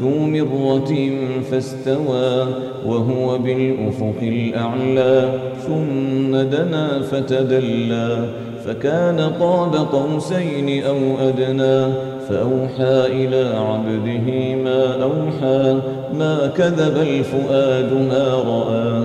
ذو مرة فاستوى وهو بالأفق الأعلى ثم دنا فتدلى فكان قاب قوسين أو أدنى فأوحى إلى عبده ما أوحى ما كذب الفؤاد ما رأى.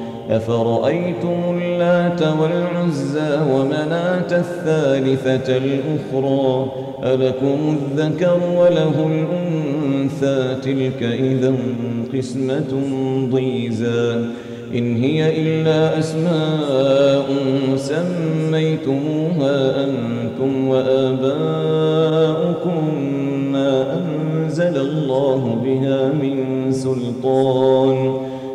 أفرأيتم اللات والعزى ومناة الثالثة الأخرى؟ ألكم الذكر وله الأنثى؟ تلك إذا قسمة ضيزى. إن هي إلا أسماء سميتموها أنتم وآباؤكم ما أنزل الله بها من سلطان.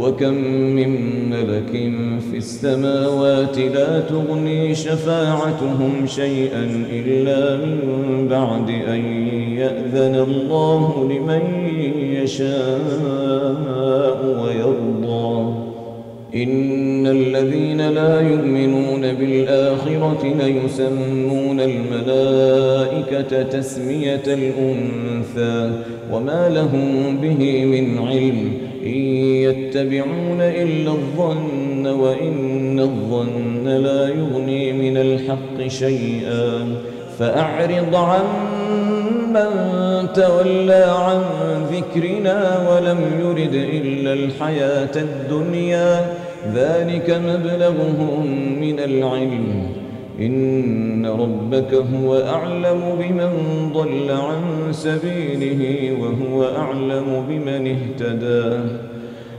وكم من ملك في السماوات لا تغني شفاعتهم شيئا إلا من بعد أن يأذن الله لمن يشاء ويرضى. إن الذين لا يؤمنون بالآخرة ليسمون الملائكة تسمية الأنثى وما لهم به من علم. يتبعون إلا الظن وإن الظن لا يغني من الحق شيئا فأعرض عن من تولى عن ذكرنا ولم يرد إلا الحياة الدنيا ذلك مبلغهم من العلم إن ربك هو أعلم بمن ضل عن سبيله وهو أعلم بمن اهتدى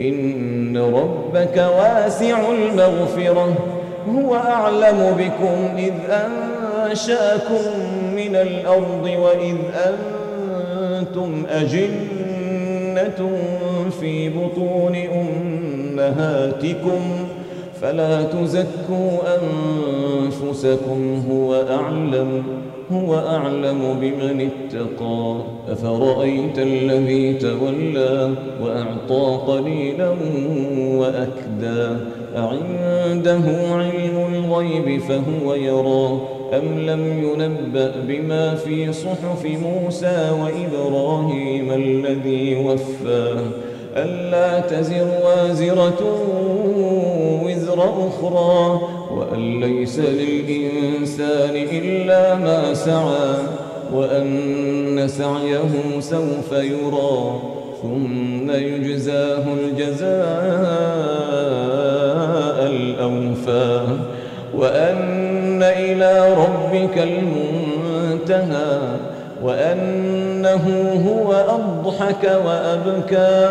إن ربك واسع المغفرة هو أعلم بكم إذ أنشأكم من الأرض وإذ أنتم أجنة في بطون أمهاتكم فلا تزكوا أنفسكم هو أعلم. هو أعلم بمن اتقى. أفرأيت الذي تولى وأعطى قليلا وأكدى. أعنده علم الغيب فهو يرى. أم لم ينبأ بما في صحف موسى وإبراهيم الذي وفى؟ ألا تزر وازرة وزر أخرى وأن ليس للإنسان إلا ما سعى وأن سعيه سوف يرى ثم يجزاه الجزاء الأوفى. وأن إلى ربك المنتهى وأنه هو أضحك وأبكى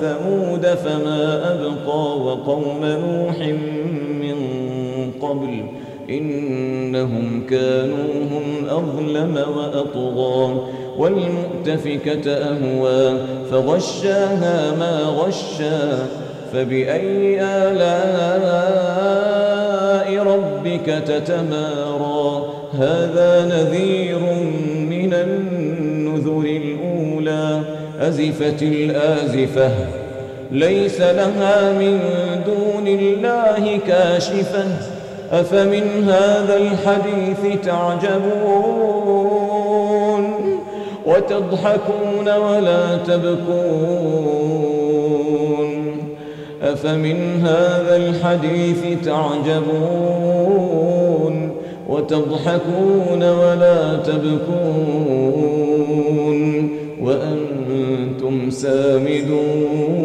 وثمود فما أبقى وقوم نوح من قبل إنهم كانوا هم أظلم وأطغى والمؤتفكة أهوى فغشاها ما غشا فبأي آلاء ربك تتمارى هذا نذير من أزفت الآزفة. ليس لها من دون الله كاشفة. أفمن هذا الحديث تعجبون؟ وتضحكون ولا تبكون؟ أفمن هذا الحديث تعجبون؟ وتضحكون ولا تبكون؟ وأنتم سامدون.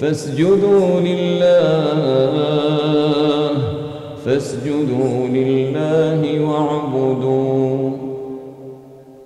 فاسجدوا لله فاسجدوا لله واعبدوا